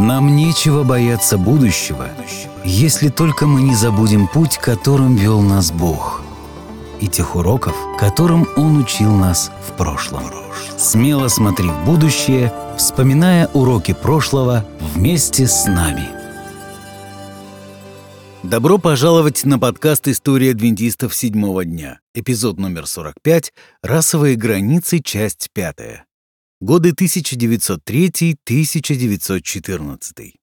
Нам нечего бояться будущего, если только мы не забудем путь, которым вел нас Бог, и тех уроков, которым Он учил нас в прошлом. Смело смотри в будущее, вспоминая уроки прошлого вместе с нами. Добро пожаловать на подкаст «История адвентистов седьмого дня», эпизод номер 45, «Расовые границы», часть пятая годы 1903-1914.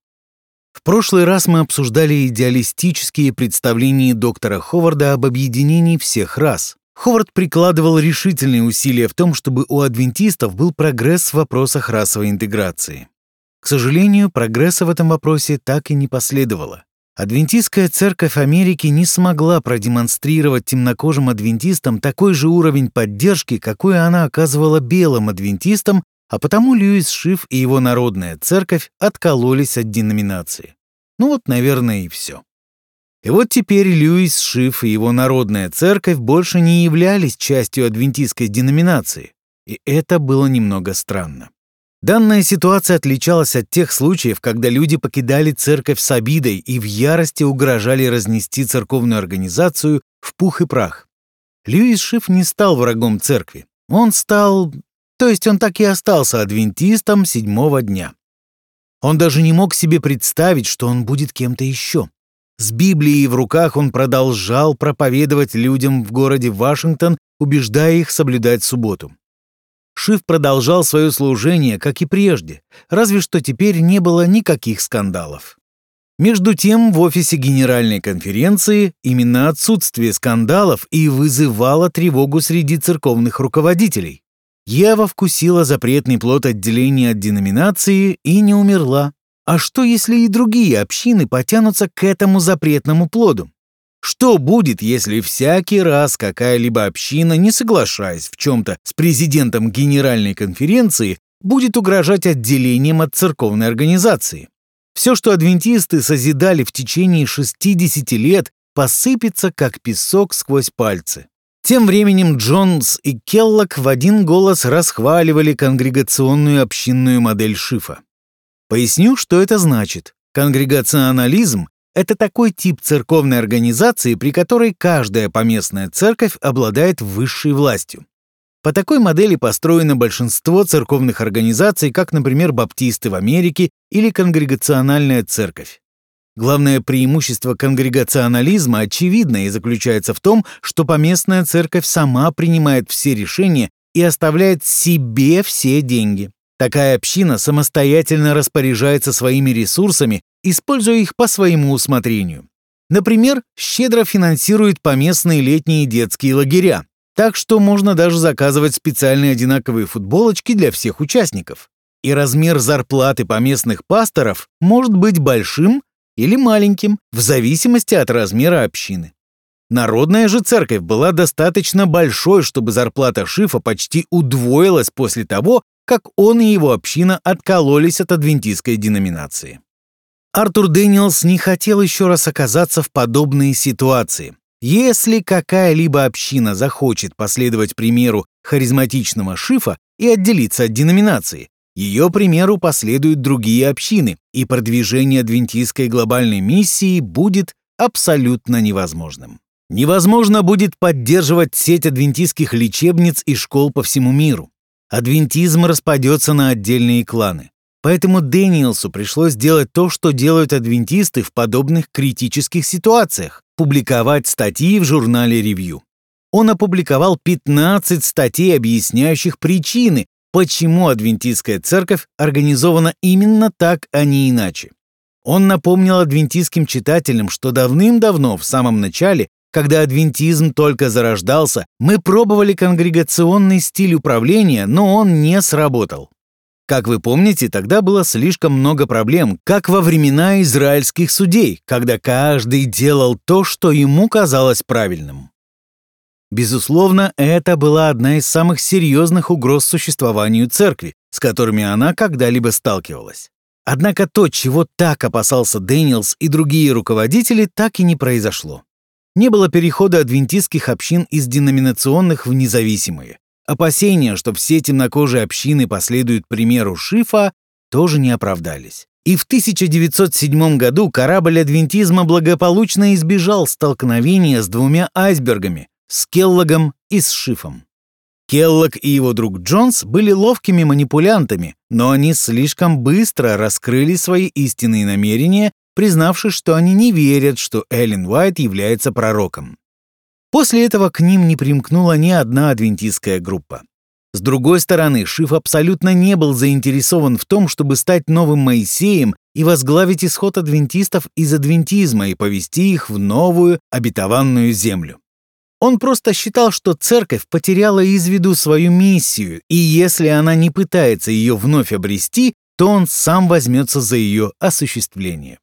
В прошлый раз мы обсуждали идеалистические представления доктора Ховарда об объединении всех рас. Ховард прикладывал решительные усилия в том, чтобы у адвентистов был прогресс в вопросах расовой интеграции. К сожалению, прогресса в этом вопросе так и не последовало. Адвентистская церковь Америки не смогла продемонстрировать темнокожим адвентистам такой же уровень поддержки, какой она оказывала белым адвентистам, а потому Льюис Шиф и его народная церковь откололись от деноминации. Ну вот, наверное, и все. И вот теперь Льюис Шиф и его народная церковь больше не являлись частью адвентистской деноминации, и это было немного странно. Данная ситуация отличалась от тех случаев, когда люди покидали церковь с обидой и в ярости угрожали разнести церковную организацию в пух и прах. Льюис Шиф не стал врагом церкви. Он стал... То есть он так и остался адвентистом седьмого дня. Он даже не мог себе представить, что он будет кем-то еще. С Библией в руках он продолжал проповедовать людям в городе Вашингтон, убеждая их соблюдать субботу. Шиф продолжал свое служение, как и прежде, разве что теперь не было никаких скандалов. Между тем, в офисе Генеральной конференции именно отсутствие скандалов и вызывало тревогу среди церковных руководителей. Ева вкусила запретный плод отделения от деноминации и не умерла. А что, если и другие общины потянутся к этому запретному плоду? Что будет, если всякий раз какая-либо община, не соглашаясь в чем-то с президентом Генеральной конференции, будет угрожать отделением от церковной организации? Все, что адвентисты созидали в течение 60 лет, посыпется, как песок сквозь пальцы. Тем временем Джонс и Келлок в один голос расхваливали конгрегационную общинную модель Шифа. Поясню, что это значит. Конгрегационализм это такой тип церковной организации, при которой каждая поместная церковь обладает высшей властью. По такой модели построено большинство церковных организаций, как, например, баптисты в Америке или конгрегациональная церковь. Главное преимущество конгрегационализма очевидно и заключается в том, что поместная церковь сама принимает все решения и оставляет себе все деньги. Такая община самостоятельно распоряжается своими ресурсами используя их по своему усмотрению. Например, щедро финансирует поместные летние детские лагеря, так что можно даже заказывать специальные одинаковые футболочки для всех участников. И размер зарплаты поместных пасторов может быть большим или маленьким, в зависимости от размера общины. Народная же церковь была достаточно большой, чтобы зарплата Шифа почти удвоилась после того, как он и его община откололись от адвентистской деноминации. Артур Дэниелс не хотел еще раз оказаться в подобной ситуации. Если какая-либо община захочет последовать примеру харизматичного шифа и отделиться от деноминации, ее примеру последуют другие общины, и продвижение адвентистской глобальной миссии будет абсолютно невозможным. Невозможно будет поддерживать сеть адвентистских лечебниц и школ по всему миру. Адвентизм распадется на отдельные кланы. Поэтому Дэниелсу пришлось делать то, что делают адвентисты в подобных критических ситуациях – публиковать статьи в журнале «Ревью». Он опубликовал 15 статей, объясняющих причины, почему адвентистская церковь организована именно так, а не иначе. Он напомнил адвентистским читателям, что давным-давно, в самом начале, когда адвентизм только зарождался, мы пробовали конгрегационный стиль управления, но он не сработал. Как вы помните, тогда было слишком много проблем, как во времена израильских судей, когда каждый делал то, что ему казалось правильным. Безусловно, это была одна из самых серьезных угроз существованию церкви, с которыми она когда-либо сталкивалась. Однако то, чего так опасался Дэниелс и другие руководители, так и не произошло. Не было перехода адвентистских общин из деноминационных в независимые. Опасения, что все темнокожие общины последуют примеру Шифа, тоже не оправдались. И в 1907 году корабль адвентизма благополучно избежал столкновения с двумя айсбергами — с Келлогом и с Шифом. Келлог и его друг Джонс были ловкими манипулянтами, но они слишком быстро раскрыли свои истинные намерения, признавшись, что они не верят, что Эллен Уайт является пророком. После этого к ним не примкнула ни одна адвентистская группа. С другой стороны, Шиф абсолютно не был заинтересован в том, чтобы стать новым Моисеем и возглавить исход адвентистов из адвентизма и повести их в новую обетованную землю. Он просто считал, что церковь потеряла из виду свою миссию, и если она не пытается ее вновь обрести, то он сам возьмется за ее осуществление.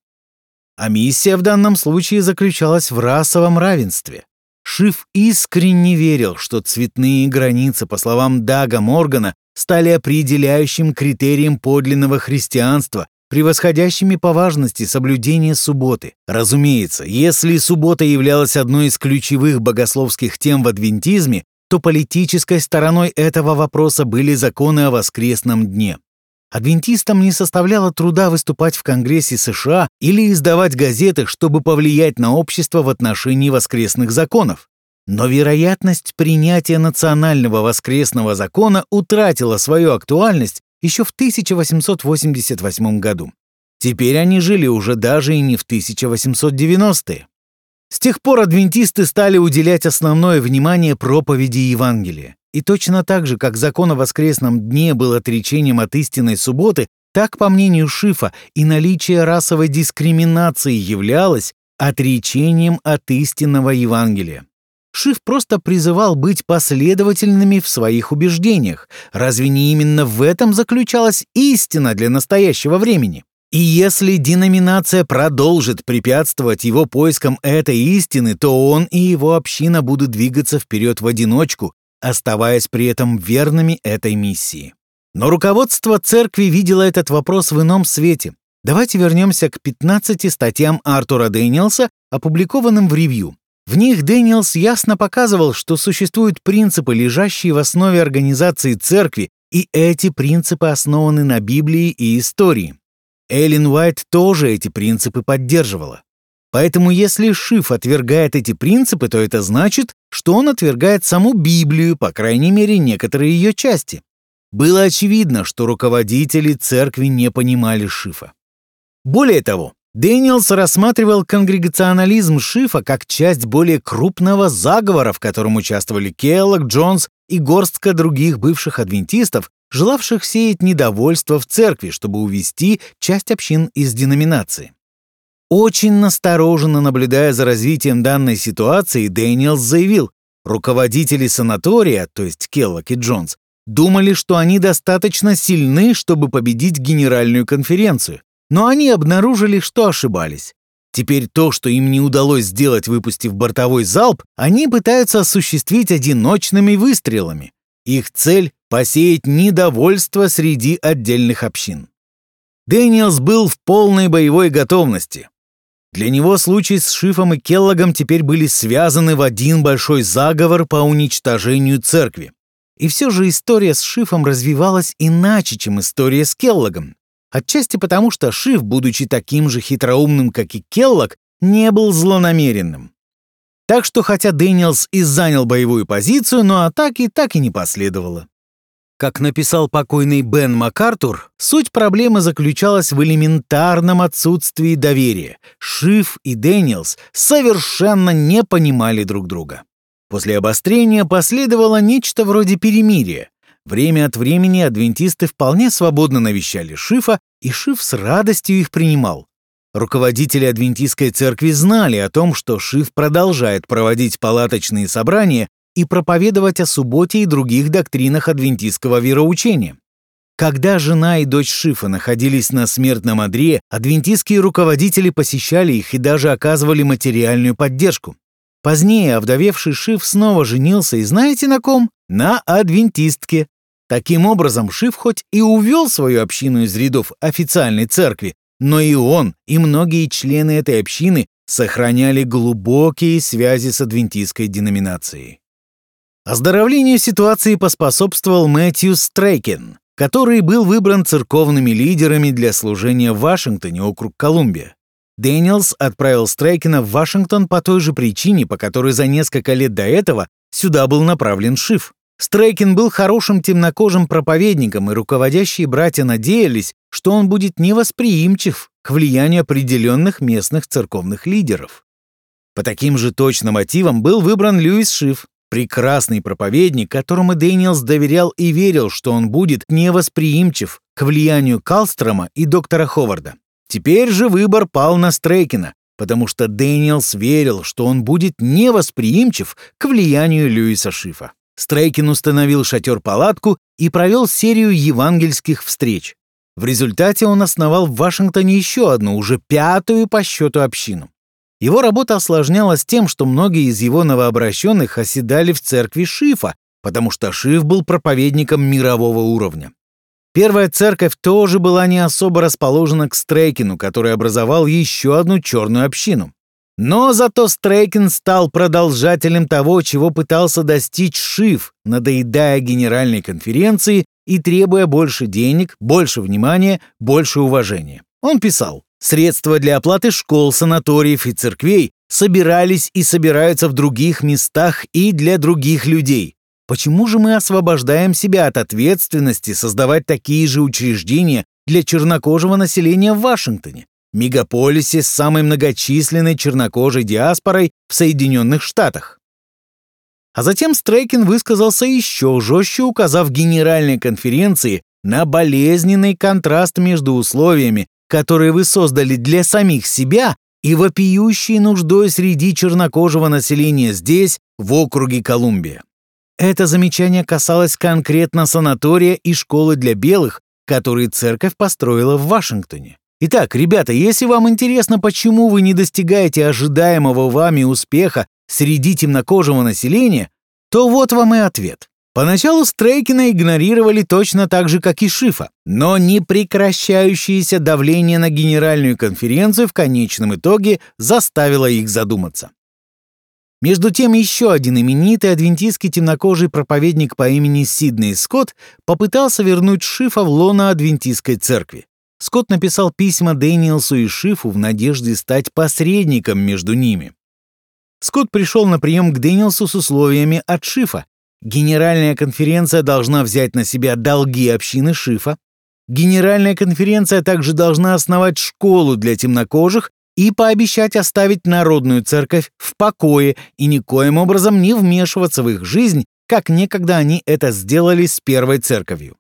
А миссия в данном случае заключалась в расовом равенстве. Шиф искренне верил, что цветные границы, по словам Дага Моргана, стали определяющим критерием подлинного христианства, превосходящими по важности соблюдение субботы. Разумеется, если суббота являлась одной из ключевых богословских тем в адвентизме, то политической стороной этого вопроса были законы о воскресном дне. Адвентистам не составляло труда выступать в Конгрессе США или издавать газеты, чтобы повлиять на общество в отношении воскресных законов. Но вероятность принятия национального воскресного закона утратила свою актуальность еще в 1888 году. Теперь они жили уже даже и не в 1890-е. С тех пор адвентисты стали уделять основное внимание проповеди Евангелия. И точно так же, как закон о воскресном дне был отречением от истинной субботы, так, по мнению Шифа, и наличие расовой дискриминации являлось отречением от истинного Евангелия. Шиф просто призывал быть последовательными в своих убеждениях. Разве не именно в этом заключалась истина для настоящего времени? И если деноминация продолжит препятствовать его поискам этой истины, то он и его община будут двигаться вперед в одиночку, оставаясь при этом верными этой миссии. Но руководство церкви видело этот вопрос в ином свете. Давайте вернемся к 15 статьям Артура Дэниелса, опубликованным в Review. В них Дэниелс ясно показывал, что существуют принципы, лежащие в основе организации церкви, и эти принципы основаны на Библии и истории. Эллен Уайт тоже эти принципы поддерживала. Поэтому если Шиф отвергает эти принципы, то это значит, что он отвергает саму Библию, по крайней мере, некоторые ее части. Было очевидно, что руководители церкви не понимали Шифа. Более того, Дэниелс рассматривал конгрегационализм Шифа как часть более крупного заговора, в котором участвовали Келлог, Джонс и горстка других бывших адвентистов, желавших сеять недовольство в церкви, чтобы увести часть общин из деноминации. Очень настороженно наблюдая за развитием данной ситуации, Дэниелс заявил, руководители санатория, то есть Келлог и Джонс, думали, что они достаточно сильны, чтобы победить генеральную конференцию, но они обнаружили, что ошибались. Теперь то, что им не удалось сделать, выпустив бортовой залп, они пытаются осуществить одиночными выстрелами. Их цель — посеять недовольство среди отдельных общин. Дэниелс был в полной боевой готовности. Для него случаи с Шифом и Келлогом теперь были связаны в один большой заговор по уничтожению церкви. И все же история с Шифом развивалась иначе, чем история с Келлогом. Отчасти потому, что Шиф, будучи таким же хитроумным, как и Келлог, не был злонамеренным. Так что хотя Дэниелс и занял боевую позицию, но атаки так и не последовало. Как написал покойный Бен МакАртур, суть проблемы заключалась в элементарном отсутствии доверия. Шиф и Дэниелс совершенно не понимали друг друга. После обострения последовало нечто вроде перемирия. Время от времени адвентисты вполне свободно навещали Шифа, и Шиф с радостью их принимал. Руководители адвентистской церкви знали о том, что Шиф продолжает проводить палаточные собрания и проповедовать о субботе и других доктринах адвентистского вероучения. Когда жена и дочь Шифа находились на смертном одре, адвентистские руководители посещали их и даже оказывали материальную поддержку. Позднее овдовевший Шиф снова женился, и знаете на ком? На адвентистке. Таким образом, Шиф хоть и увел свою общину из рядов официальной церкви, но и он, и многие члены этой общины сохраняли глубокие связи с адвентистской деноминацией. Оздоровлению ситуации поспособствовал Мэтью Стрейкен. который был выбран церковными лидерами для служения в Вашингтоне, округ Колумбия. Дэниелс отправил Стрейкина в Вашингтон по той же причине, по которой за несколько лет до этого сюда был направлен Шиф. Стрейкин был хорошим темнокожим проповедником, и руководящие братья надеялись, что он будет невосприимчив к влиянию определенных местных церковных лидеров. По таким же точным мотивам был выбран Льюис Шиф, прекрасный проповедник, которому Дэниелс доверял и верил, что он будет невосприимчив к влиянию Калстрома и доктора Ховарда. Теперь же выбор пал на Стрейкина, потому что Дэниелс верил, что он будет невосприимчив к влиянию Льюиса Шифа. Стрейкин установил шатер-палатку и провел серию евангельских встреч. В результате он основал в Вашингтоне еще одну, уже пятую по счету общину. Его работа осложнялась тем, что многие из его новообращенных оседали в церкви Шифа, потому что Шиф был проповедником мирового уровня. Первая церковь тоже была не особо расположена к Стрейкину, который образовал еще одну черную общину. Но зато Стрейкин стал продолжателем того, чего пытался достичь Шиф, надоедая генеральной конференции и требуя больше денег, больше внимания, больше уважения. Он писал, «Средства для оплаты школ, санаториев и церквей собирались и собираются в других местах и для других людей. Почему же мы освобождаем себя от ответственности создавать такие же учреждения для чернокожего населения в Вашингтоне? мегаполисе с самой многочисленной чернокожей диаспорой в Соединенных Штатах. А затем Стрейкин высказался еще жестче, указав Генеральной конференции на болезненный контраст между условиями, которые вы создали для самих себя, и вопиющей нуждой среди чернокожего населения здесь, в округе Колумбия. Это замечание касалось конкретно санатория и школы для белых, которые церковь построила в Вашингтоне. Итак, ребята, если вам интересно, почему вы не достигаете ожидаемого вами успеха среди темнокожего населения, то вот вам и ответ. Поначалу Стрейкина игнорировали точно так же, как и Шифа, но непрекращающееся давление на Генеральную конференцию в конечном итоге заставило их задуматься. Между тем, еще один именитый адвентистский темнокожий проповедник по имени Сидней Скотт попытался вернуть Шифа в лоно адвентистской церкви. Скотт написал письма Дэниелсу и Шифу в надежде стать посредником между ними. Скотт пришел на прием к Дэниелсу с условиями от Шифа. Генеральная конференция должна взять на себя долги общины Шифа. Генеральная конференция также должна основать школу для темнокожих и пообещать оставить народную церковь в покое и никоим образом не вмешиваться в их жизнь, как некогда они это сделали с первой церковью.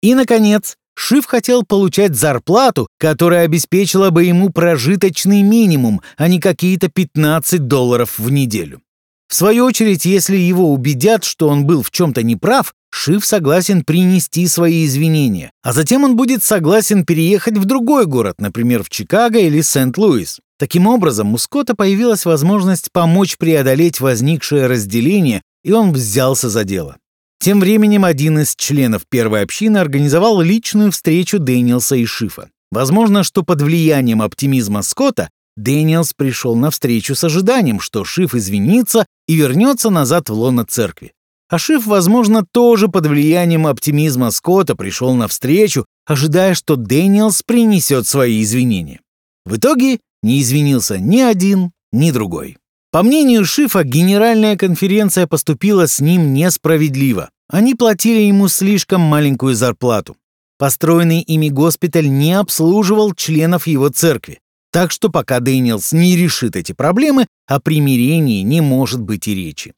И, наконец, Шиф хотел получать зарплату, которая обеспечила бы ему прожиточный минимум, а не какие-то 15 долларов в неделю. В свою очередь, если его убедят, что он был в чем-то неправ, Шиф согласен принести свои извинения, а затем он будет согласен переехать в другой город, например, в Чикаго или Сент-Луис. Таким образом, у Скотта появилась возможность помочь преодолеть возникшее разделение, и он взялся за дело. Тем временем один из членов первой общины организовал личную встречу Дэниелса и Шифа. Возможно, что под влиянием оптимизма Скотта Дэниелс пришел на встречу с ожиданием, что Шиф извинится и вернется назад в лоно церкви. А Шиф, возможно, тоже под влиянием оптимизма Скотта пришел на встречу, ожидая, что Дэниелс принесет свои извинения. В итоге не извинился ни один, ни другой. По мнению Шифа, генеральная конференция поступила с ним несправедливо. Они платили ему слишком маленькую зарплату. Построенный ими госпиталь не обслуживал членов его церкви. Так что пока Дэниелс не решит эти проблемы, о примирении не может быть и речи.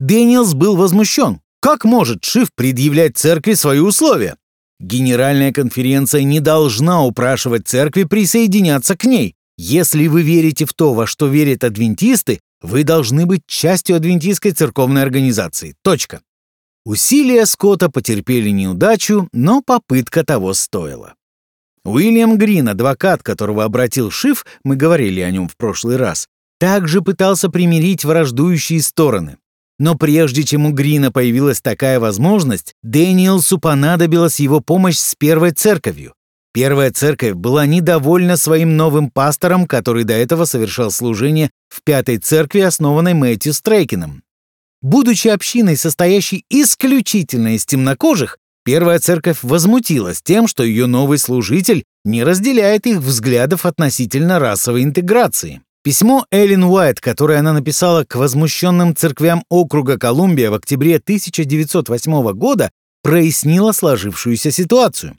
Дэниелс был возмущен. Как может Шиф предъявлять церкви свои условия? Генеральная конференция не должна упрашивать церкви присоединяться к ней. Если вы верите в то, во что верят адвентисты, вы должны быть частью адвентистской церковной организации. Точка. Усилия Скотта потерпели неудачу, но попытка того стоила. Уильям Грин, адвокат, которого обратил Шиф, мы говорили о нем в прошлый раз, также пытался примирить враждующие стороны. Но прежде чем у Грина появилась такая возможность, Дэниелсу понадобилась его помощь с первой церковью. Первая церковь была недовольна своим новым пастором, который до этого совершал служение в пятой церкви, основанной Мэтью Стрейкином. Будучи общиной, состоящей исключительно из темнокожих, Первая церковь возмутилась тем, что ее новый служитель не разделяет их взглядов относительно расовой интеграции. Письмо Эллен Уайт, которое она написала к возмущенным церквям округа Колумбия в октябре 1908 года, прояснило сложившуюся ситуацию.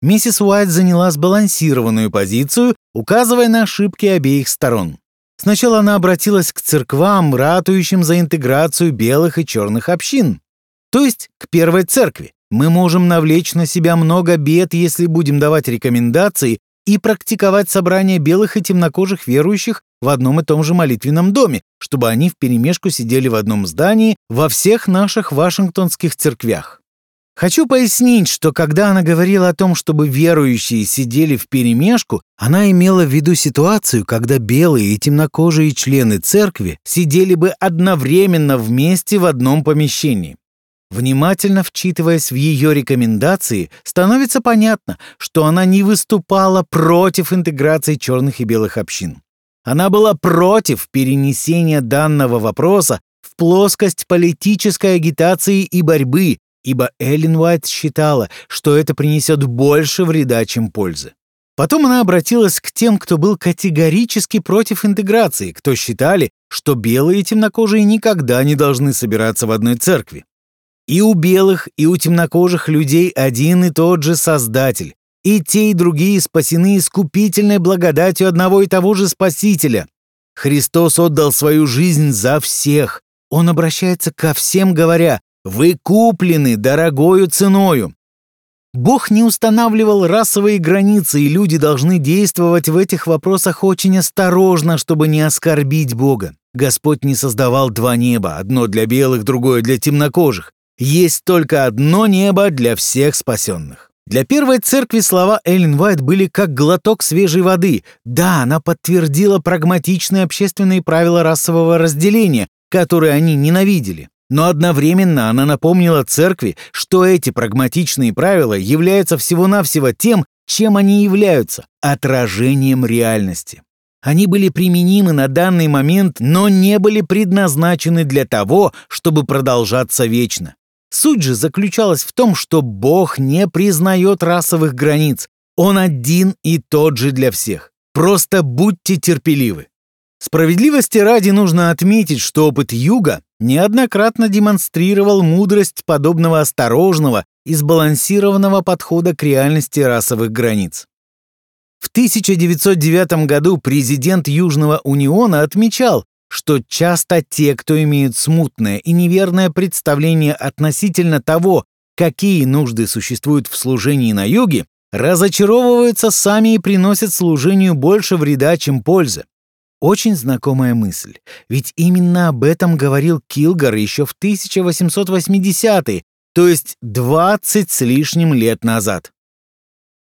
Миссис Уайт заняла сбалансированную позицию, указывая на ошибки обеих сторон. Сначала она обратилась к церквам, ратующим за интеграцию белых и черных общин, то есть к первой церкви. Мы можем навлечь на себя много бед, если будем давать рекомендации и практиковать собрания белых и темнокожих верующих в одном и том же молитвенном доме, чтобы они вперемешку сидели в одном здании во всех наших вашингтонских церквях. Хочу пояснить, что когда она говорила о том, чтобы верующие сидели вперемешку, она имела в виду ситуацию, когда белые и темнокожие члены церкви сидели бы одновременно вместе в одном помещении. Внимательно вчитываясь в ее рекомендации, становится понятно, что она не выступала против интеграции черных и белых общин. Она была против перенесения данного вопроса в плоскость политической агитации и борьбы, ибо Эллен Уайт считала, что это принесет больше вреда, чем пользы. Потом она обратилась к тем, кто был категорически против интеграции, кто считали, что белые и темнокожие никогда не должны собираться в одной церкви. И у белых, и у темнокожих людей один и тот же Создатель. И те, и другие спасены искупительной благодатью одного и того же Спасителя. Христос отдал свою жизнь за всех. Он обращается ко всем, говоря, «Вы куплены дорогою ценою». Бог не устанавливал расовые границы, и люди должны действовать в этих вопросах очень осторожно, чтобы не оскорбить Бога. Господь не создавал два неба, одно для белых, другое для темнокожих. Есть только одно небо для всех спасенных. Для первой церкви слова Эллен Уайт были как глоток свежей воды. Да, она подтвердила прагматичные общественные правила расового разделения, которые они ненавидели. Но одновременно она напомнила церкви, что эти прагматичные правила являются всего-навсего тем, чем они являются – отражением реальности. Они были применимы на данный момент, но не были предназначены для того, чтобы продолжаться вечно. Суть же заключалась в том, что Бог не признает расовых границ. Он один и тот же для всех. Просто будьте терпеливы. Справедливости ради нужно отметить, что опыт Юга неоднократно демонстрировал мудрость подобного осторожного и сбалансированного подхода к реальности расовых границ. В 1909 году президент Южного Униона отмечал, что часто те, кто имеют смутное и неверное представление относительно того, какие нужды существуют в служении на юге, разочаровываются сами и приносят служению больше вреда, чем пользы. Очень знакомая мысль, ведь именно об этом говорил Килгар еще в 1880-е, то есть 20 с лишним лет назад.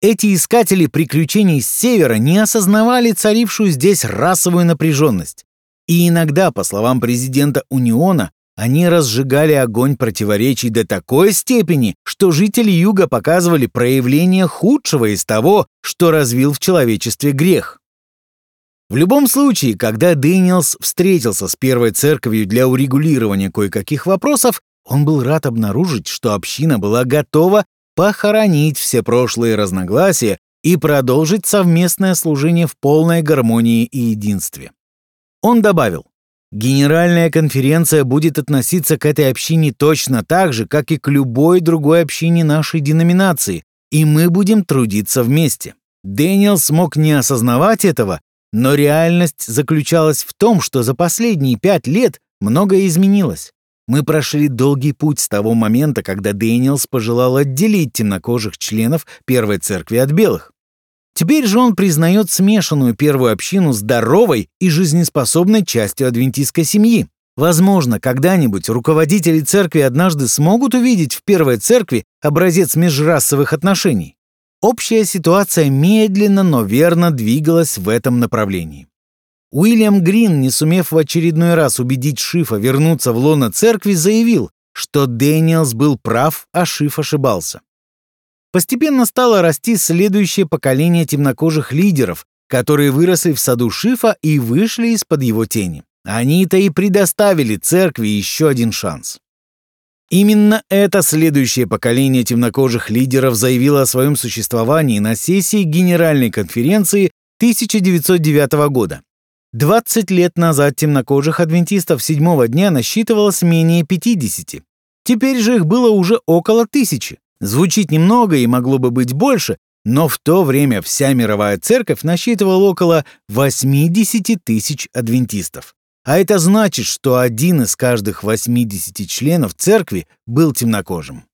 Эти искатели приключений с севера не осознавали царившую здесь расовую напряженность. И иногда, по словам президента Униона, они разжигали огонь противоречий до такой степени, что жители Юга показывали проявление худшего из того, что развил в человечестве грех. В любом случае, когда Дэниелс встретился с Первой Церковью для урегулирования кое-каких вопросов, он был рад обнаружить, что община была готова похоронить все прошлые разногласия и продолжить совместное служение в полной гармонии и единстве. Он добавил, Генеральная конференция будет относиться к этой общине точно так же, как и к любой другой общине нашей деноминации, и мы будем трудиться вместе. Дэниелс мог не осознавать этого, но реальность заключалась в том, что за последние пять лет многое изменилось. Мы прошли долгий путь с того момента, когда Дэниелс пожелал отделить темнокожих членов Первой Церкви от белых. Теперь же он признает смешанную первую общину здоровой и жизнеспособной частью адвентистской семьи. Возможно, когда-нибудь руководители церкви однажды смогут увидеть в первой церкви образец межрасовых отношений. Общая ситуация медленно, но верно двигалась в этом направлении. Уильям Грин, не сумев в очередной раз убедить Шифа вернуться в лоно церкви, заявил, что Дэниелс был прав, а Шиф ошибался. Постепенно стало расти следующее поколение темнокожих лидеров, которые выросли в саду Шифа и вышли из-под его тени. Они-то и предоставили церкви еще один шанс. Именно это следующее поколение темнокожих лидеров заявило о своем существовании на сессии Генеральной конференции 1909 года. 20 лет назад темнокожих адвентистов седьмого дня насчитывалось менее 50. Теперь же их было уже около тысячи. Звучит немного и могло бы быть больше, но в то время вся мировая церковь насчитывала около 80 тысяч адвентистов. А это значит, что один из каждых 80 членов церкви был темнокожим.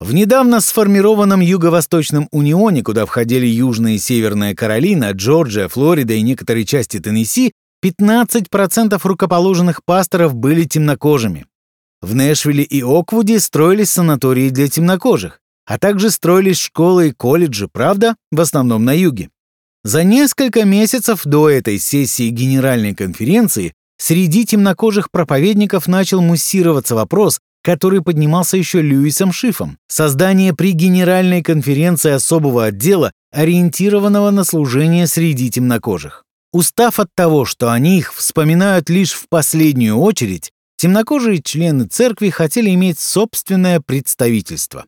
В недавно сформированном Юго-Восточном Унионе, куда входили Южная и Северная Каролина, Джорджия, Флорида и некоторые части Теннесси, 15% рукоположенных пасторов были темнокожими. В Нэшвилле и Оквуде строились санатории для темнокожих, а также строились школы и колледжи, правда, в основном на юге. За несколько месяцев до этой сессии Генеральной конференции среди темнокожих проповедников начал муссироваться вопрос, который поднимался еще Льюисом Шифом, создание при Генеральной конференции особого отдела, ориентированного на служение среди темнокожих. Устав от того, что они их вспоминают лишь в последнюю очередь, темнокожие члены церкви хотели иметь собственное представительство.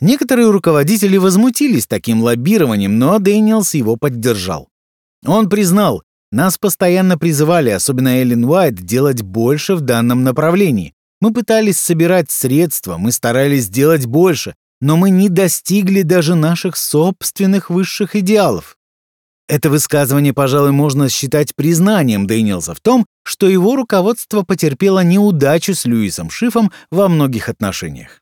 Некоторые руководители возмутились таким лоббированием, но Дэниелс его поддержал. Он признал, нас постоянно призывали, особенно Эллен Уайт, делать больше в данном направлении. Мы пытались собирать средства, мы старались сделать больше, но мы не достигли даже наших собственных высших идеалов. Это высказывание, пожалуй, можно считать признанием Дэниелса в том, что его руководство потерпело неудачу с Льюисом Шифом во многих отношениях.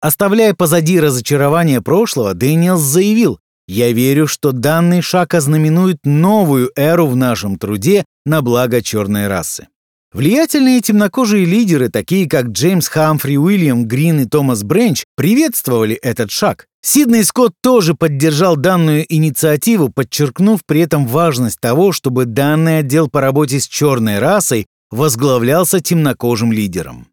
Оставляя позади разочарование прошлого, Дэниелс заявил, «Я верю, что данный шаг ознаменует новую эру в нашем труде на благо черной расы». Влиятельные темнокожие лидеры, такие как Джеймс Хамфри, Уильям Грин и Томас Бренч, приветствовали этот шаг. Сидней Скотт тоже поддержал данную инициативу, подчеркнув при этом важность того, чтобы данный отдел по работе с черной расой возглавлялся темнокожим лидером.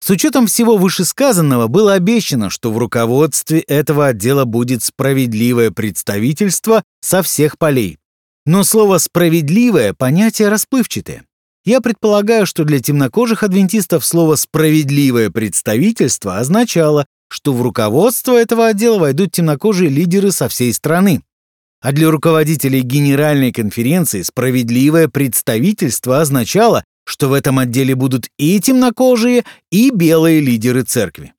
С учетом всего вышесказанного было обещано, что в руководстве этого отдела будет справедливое представительство со всех полей. Но слово «справедливое» — понятие расплывчатое. Я предполагаю, что для темнокожих адвентистов слово «справедливое представительство» означало, что в руководство этого отдела войдут темнокожие лидеры со всей страны. А для руководителей Генеральной конференции справедливое представительство означало, что в этом отделе будут и темнокожие, и белые лидеры церкви.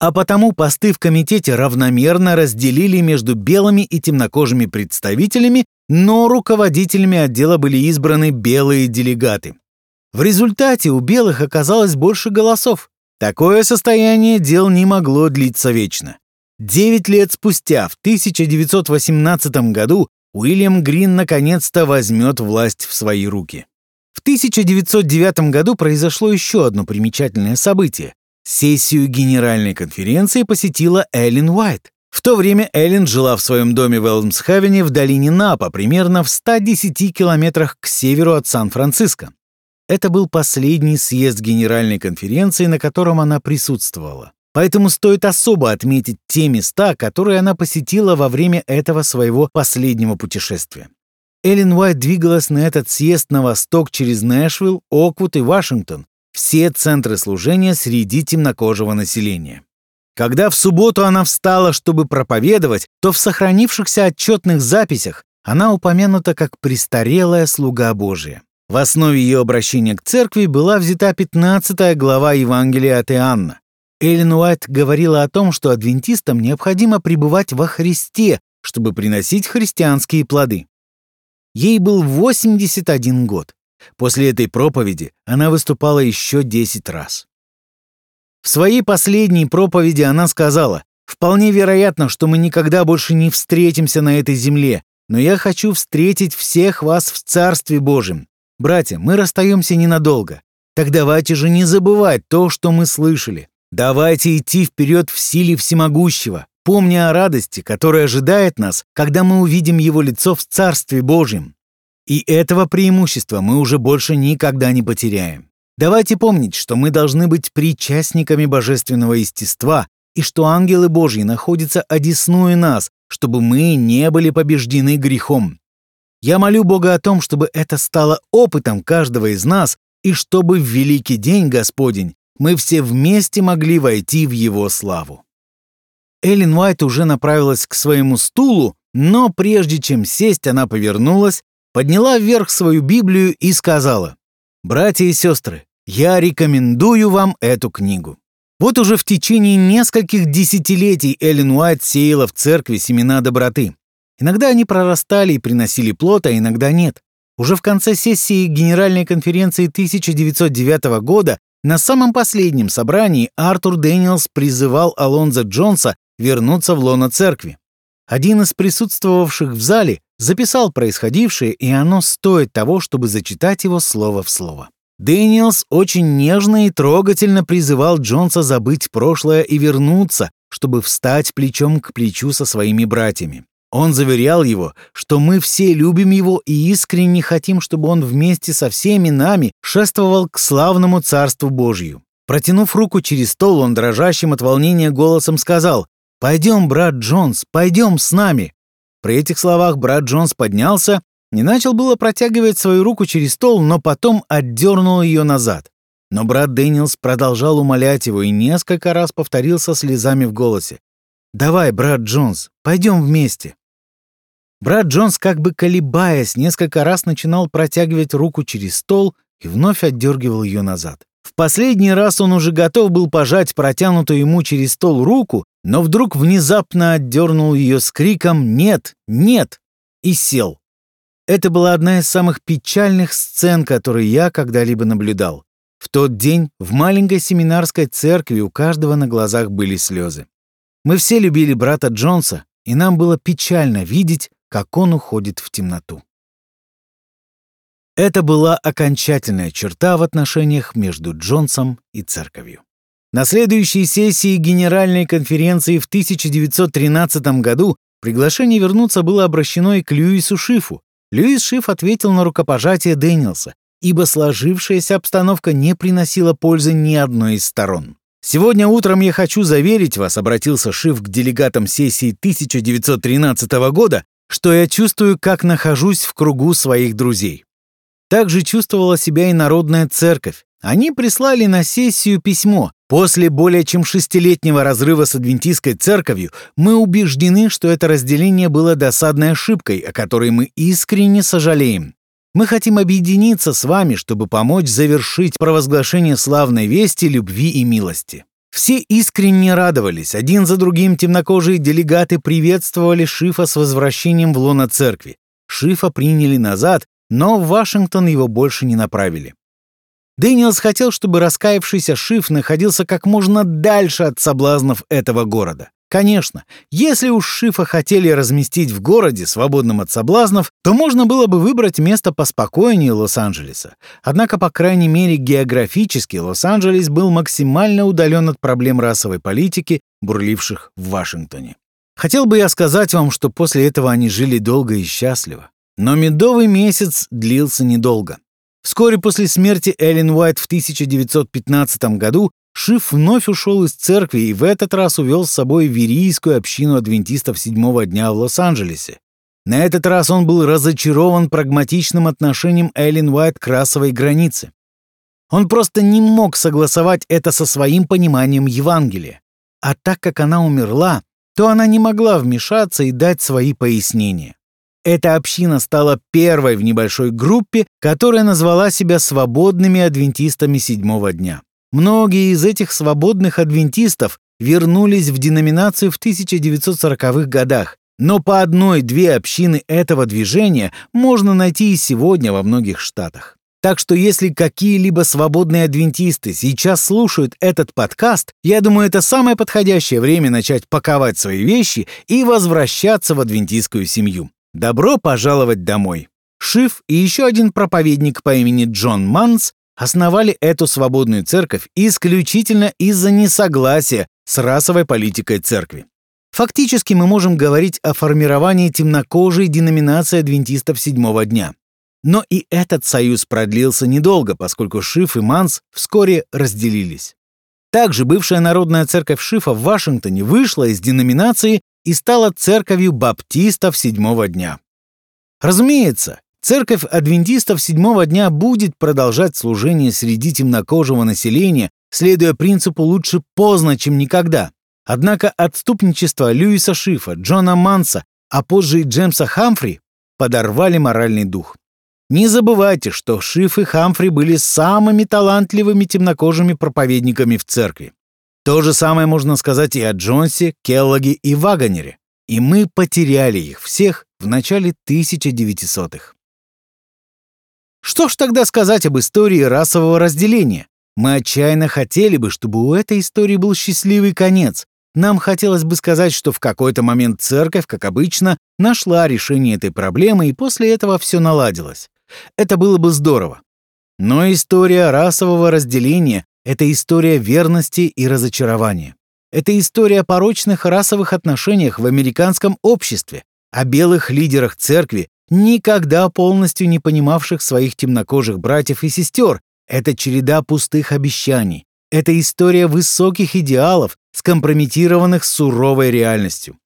А потому посты в комитете равномерно разделили между белыми и темнокожими представителями, но руководителями отдела были избраны белые делегаты. В результате у белых оказалось больше голосов. Такое состояние дел не могло длиться вечно. Девять лет спустя, в 1918 году, Уильям Грин наконец-то возьмет власть в свои руки. В 1909 году произошло еще одно примечательное событие. Сессию Генеральной конференции посетила Эллен Уайт. В то время Эллен жила в своем доме в Элмсхавене в долине Напа, примерно в 110 километрах к северу от Сан-Франциско. Это был последний съезд Генеральной конференции, на котором она присутствовала. Поэтому стоит особо отметить те места, которые она посетила во время этого своего последнего путешествия. Эллен Уайт двигалась на этот съезд на восток через Нэшвилл, Оквуд и Вашингтон, все центры служения среди темнокожего населения. Когда в субботу она встала, чтобы проповедовать, то в сохранившихся отчетных записях она упомянута как престарелая слуга Божия. В основе ее обращения к церкви была взята 15 глава Евангелия от Иоанна. Эллен Уайт говорила о том, что адвентистам необходимо пребывать во Христе, чтобы приносить христианские плоды. Ей был 81 год. После этой проповеди она выступала еще 10 раз. В своей последней проповеди она сказала, «Вполне вероятно, что мы никогда больше не встретимся на этой земле, но я хочу встретить всех вас в Царстве Божьем. Братья, мы расстаемся ненадолго. Так давайте же не забывать то, что мы слышали. Давайте идти вперед в силе всемогущего, помня о радости, которая ожидает нас, когда мы увидим его лицо в Царстве Божьем. И этого преимущества мы уже больше никогда не потеряем. Давайте помнить, что мы должны быть причастниками божественного естества и что ангелы Божьи находятся одесную нас, чтобы мы не были побеждены грехом. Я молю Бога о том, чтобы это стало опытом каждого из нас, и чтобы в великий день Господень мы все вместе могли войти в его славу. Эллен Уайт уже направилась к своему стулу, но прежде чем сесть, она повернулась, подняла вверх свою Библию и сказала, «Братья и сестры, я рекомендую вам эту книгу». Вот уже в течение нескольких десятилетий Эллен Уайт сеяла в церкви семена доброты. Иногда они прорастали и приносили плод, а иногда нет. Уже в конце сессии Генеральной конференции 1909 года на самом последнем собрании Артур Дэниелс призывал Алонзо Джонса вернуться в лоно церкви. Один из присутствовавших в зале записал происходившее, и оно стоит того, чтобы зачитать его слово в слово. Дэниелс очень нежно и трогательно призывал Джонса забыть прошлое и вернуться, чтобы встать плечом к плечу со своими братьями. Он заверял его, что мы все любим его и искренне хотим, чтобы он вместе со всеми нами шествовал к славному Царству Божью. Протянув руку через стол, он дрожащим от волнения голосом сказал «Пойдем, брат Джонс, пойдем с нами». При этих словах брат Джонс поднялся и начал было протягивать свою руку через стол, но потом отдернул ее назад. Но брат Дэниелс продолжал умолять его и несколько раз повторил со слезами в голосе. «Давай, брат Джонс, пойдем вместе». Брат Джонс, как бы колебаясь, несколько раз начинал протягивать руку через стол и вновь отдергивал ее назад. В последний раз он уже готов был пожать протянутую ему через стол руку, но вдруг внезапно отдернул ее с криком «Нет! Нет!» и сел. Это была одна из самых печальных сцен, которые я когда-либо наблюдал. В тот день в маленькой семинарской церкви у каждого на глазах были слезы. Мы все любили брата Джонса, и нам было печально видеть, как он уходит в темноту. Это была окончательная черта в отношениях между Джонсом и церковью. На следующей сессии Генеральной конференции в 1913 году приглашение вернуться было обращено и к Льюису Шифу. Льюис Шиф ответил на рукопожатие Дэниелса, ибо сложившаяся обстановка не приносила пользы ни одной из сторон. «Сегодня утром я хочу заверить вас», — обратился Шиф к делегатам сессии 1913 года, что я чувствую, как нахожусь в кругу своих друзей. Так же чувствовала себя и Народная Церковь. Они прислали на сессию письмо. После более чем шестилетнего разрыва с Адвентистской Церковью мы убеждены, что это разделение было досадной ошибкой, о которой мы искренне сожалеем. Мы хотим объединиться с вами, чтобы помочь завершить провозглашение славной вести, любви и милости. Все искренне радовались, один за другим темнокожие делегаты приветствовали Шифа с возвращением в лоно церкви. Шифа приняли назад, но в Вашингтон его больше не направили. Дэниелс хотел, чтобы раскаявшийся Шиф находился как можно дальше от соблазнов этого города. Конечно, если уж Шифа хотели разместить в городе, свободном от соблазнов, то можно было бы выбрать место поспокойнее Лос-Анджелеса. Однако, по крайней мере, географически Лос-Анджелес был максимально удален от проблем расовой политики, бурливших в Вашингтоне. Хотел бы я сказать вам, что после этого они жили долго и счастливо. Но медовый месяц длился недолго. Вскоре после смерти Эллен Уайт в 1915 году Шиф вновь ушел из церкви и в этот раз увел с собой верийскую общину адвентистов седьмого дня в Лос-Анджелесе. На этот раз он был разочарован прагматичным отношением Эллен Уайт к расовой границе. Он просто не мог согласовать это со своим пониманием Евангелия. А так как она умерла, то она не могла вмешаться и дать свои пояснения. Эта община стала первой в небольшой группе, которая назвала себя свободными адвентистами седьмого дня. Многие из этих свободных адвентистов вернулись в деноминацию в 1940-х годах, но по одной-две общины этого движения можно найти и сегодня во многих штатах. Так что если какие-либо свободные адвентисты сейчас слушают этот подкаст, я думаю, это самое подходящее время начать паковать свои вещи и возвращаться в адвентистскую семью. Добро пожаловать домой! Шиф и еще один проповедник по имени Джон Манс основали эту свободную церковь исключительно из-за несогласия с расовой политикой церкви. Фактически мы можем говорить о формировании темнокожей деноминации адвентистов седьмого дня. Но и этот союз продлился недолго, поскольку Шиф и Манс вскоре разделились. Также бывшая народная церковь Шифа в Вашингтоне вышла из деноминации и стала церковью баптистов седьмого дня. Разумеется, Церковь адвентистов седьмого дня будет продолжать служение среди темнокожего населения следуя принципу «лучше поздно, чем никогда». Однако отступничество Льюиса Шифа, Джона Манса, а позже и Джеймса Хамфри подорвали моральный дух. Не забывайте, что Шиф и Хамфри были самыми талантливыми темнокожими проповедниками в церкви. То же самое можно сказать и о Джонсе, Келлоге и Вагонере. И мы потеряли их всех в начале 1900-х. Что ж тогда сказать об истории расового разделения? Мы отчаянно хотели бы, чтобы у этой истории был счастливый конец. Нам хотелось бы сказать, что в какой-то момент церковь, как обычно, нашла решение этой проблемы, и после этого все наладилось. Это было бы здорово. Но история расового разделения — это история верности и разочарования. Это история о порочных расовых отношениях в американском обществе, о белых лидерах церкви, никогда полностью не понимавших своих темнокожих братьев и сестер. Это череда пустых обещаний. Это история высоких идеалов, скомпрометированных суровой реальностью.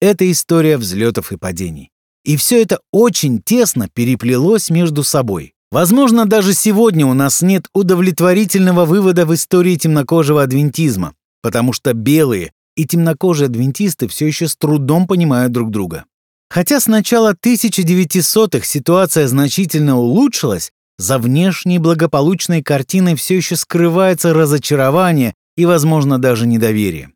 Это история взлетов и падений. И все это очень тесно переплелось между собой. Возможно, даже сегодня у нас нет удовлетворительного вывода в истории темнокожего адвентизма, потому что белые и темнокожие адвентисты все еще с трудом понимают друг друга. Хотя с начала 1900-х ситуация значительно улучшилась, за внешней благополучной картиной все еще скрывается разочарование и, возможно, даже недоверие.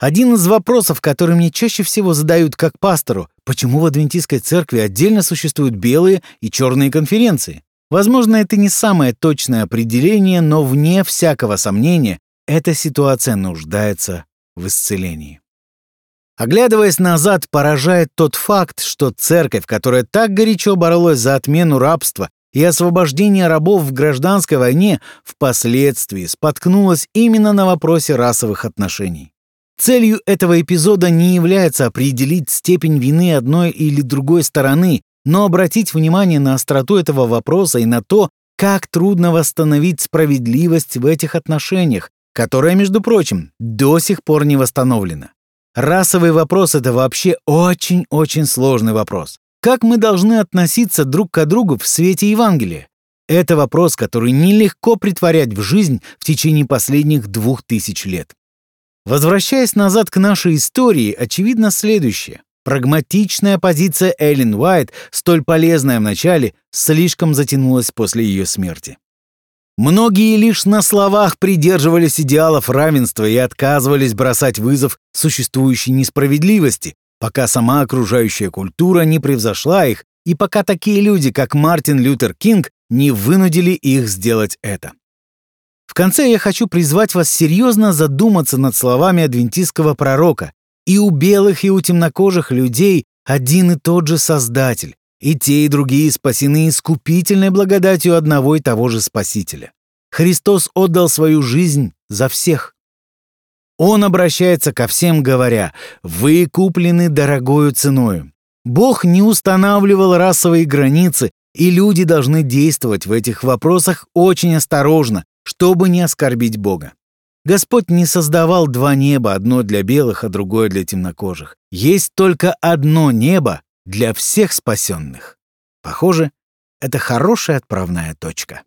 Один из вопросов, который мне чаще всего задают как пастору, почему в адвентистской церкви отдельно существуют белые и черные конференции? Возможно, это не самое точное определение, но вне всякого сомнения, эта ситуация нуждается в исцелении. Оглядываясь назад, поражает тот факт, что церковь, которая так горячо боролась за отмену рабства и освобождение рабов в гражданской войне, впоследствии споткнулась именно на вопросе расовых отношений. Целью этого эпизода не является определить степень вины одной или другой стороны, но обратить внимание на остроту этого вопроса и на то, как трудно восстановить справедливость в этих отношениях, которая, между прочим, до сих пор не восстановлена. Расовый вопрос — это вообще очень-очень сложный вопрос. Как мы должны относиться друг к другу в свете Евангелия? Это вопрос, который нелегко притворять в жизнь в течение последних двух тысяч лет. Возвращаясь назад к нашей истории, очевидно следующее. Прагматичная позиция Эллен Уайт, столь полезная в начале, слишком затянулась после ее смерти. Многие лишь на словах придерживались идеалов равенства и отказывались бросать вызов существующей несправедливости, пока сама окружающая культура не превзошла их и пока такие люди, как Мартин Лютер Кинг, не вынудили их сделать это. В конце я хочу призвать вас серьезно задуматься над словами адвентистского пророка. И у белых, и у темнокожих людей один и тот же Создатель, и те, и другие спасены искупительной благодатью одного и того же Спасителя. Христос отдал свою жизнь за всех. Он обращается ко всем, говоря, «Вы куплены дорогою ценою». Бог не устанавливал расовые границы, и люди должны действовать в этих вопросах очень осторожно, чтобы не оскорбить Бога. Господь не создавал два неба, одно для белых, а другое для темнокожих. Есть только одно небо, для всех спасенных. Похоже, это хорошая отправная точка.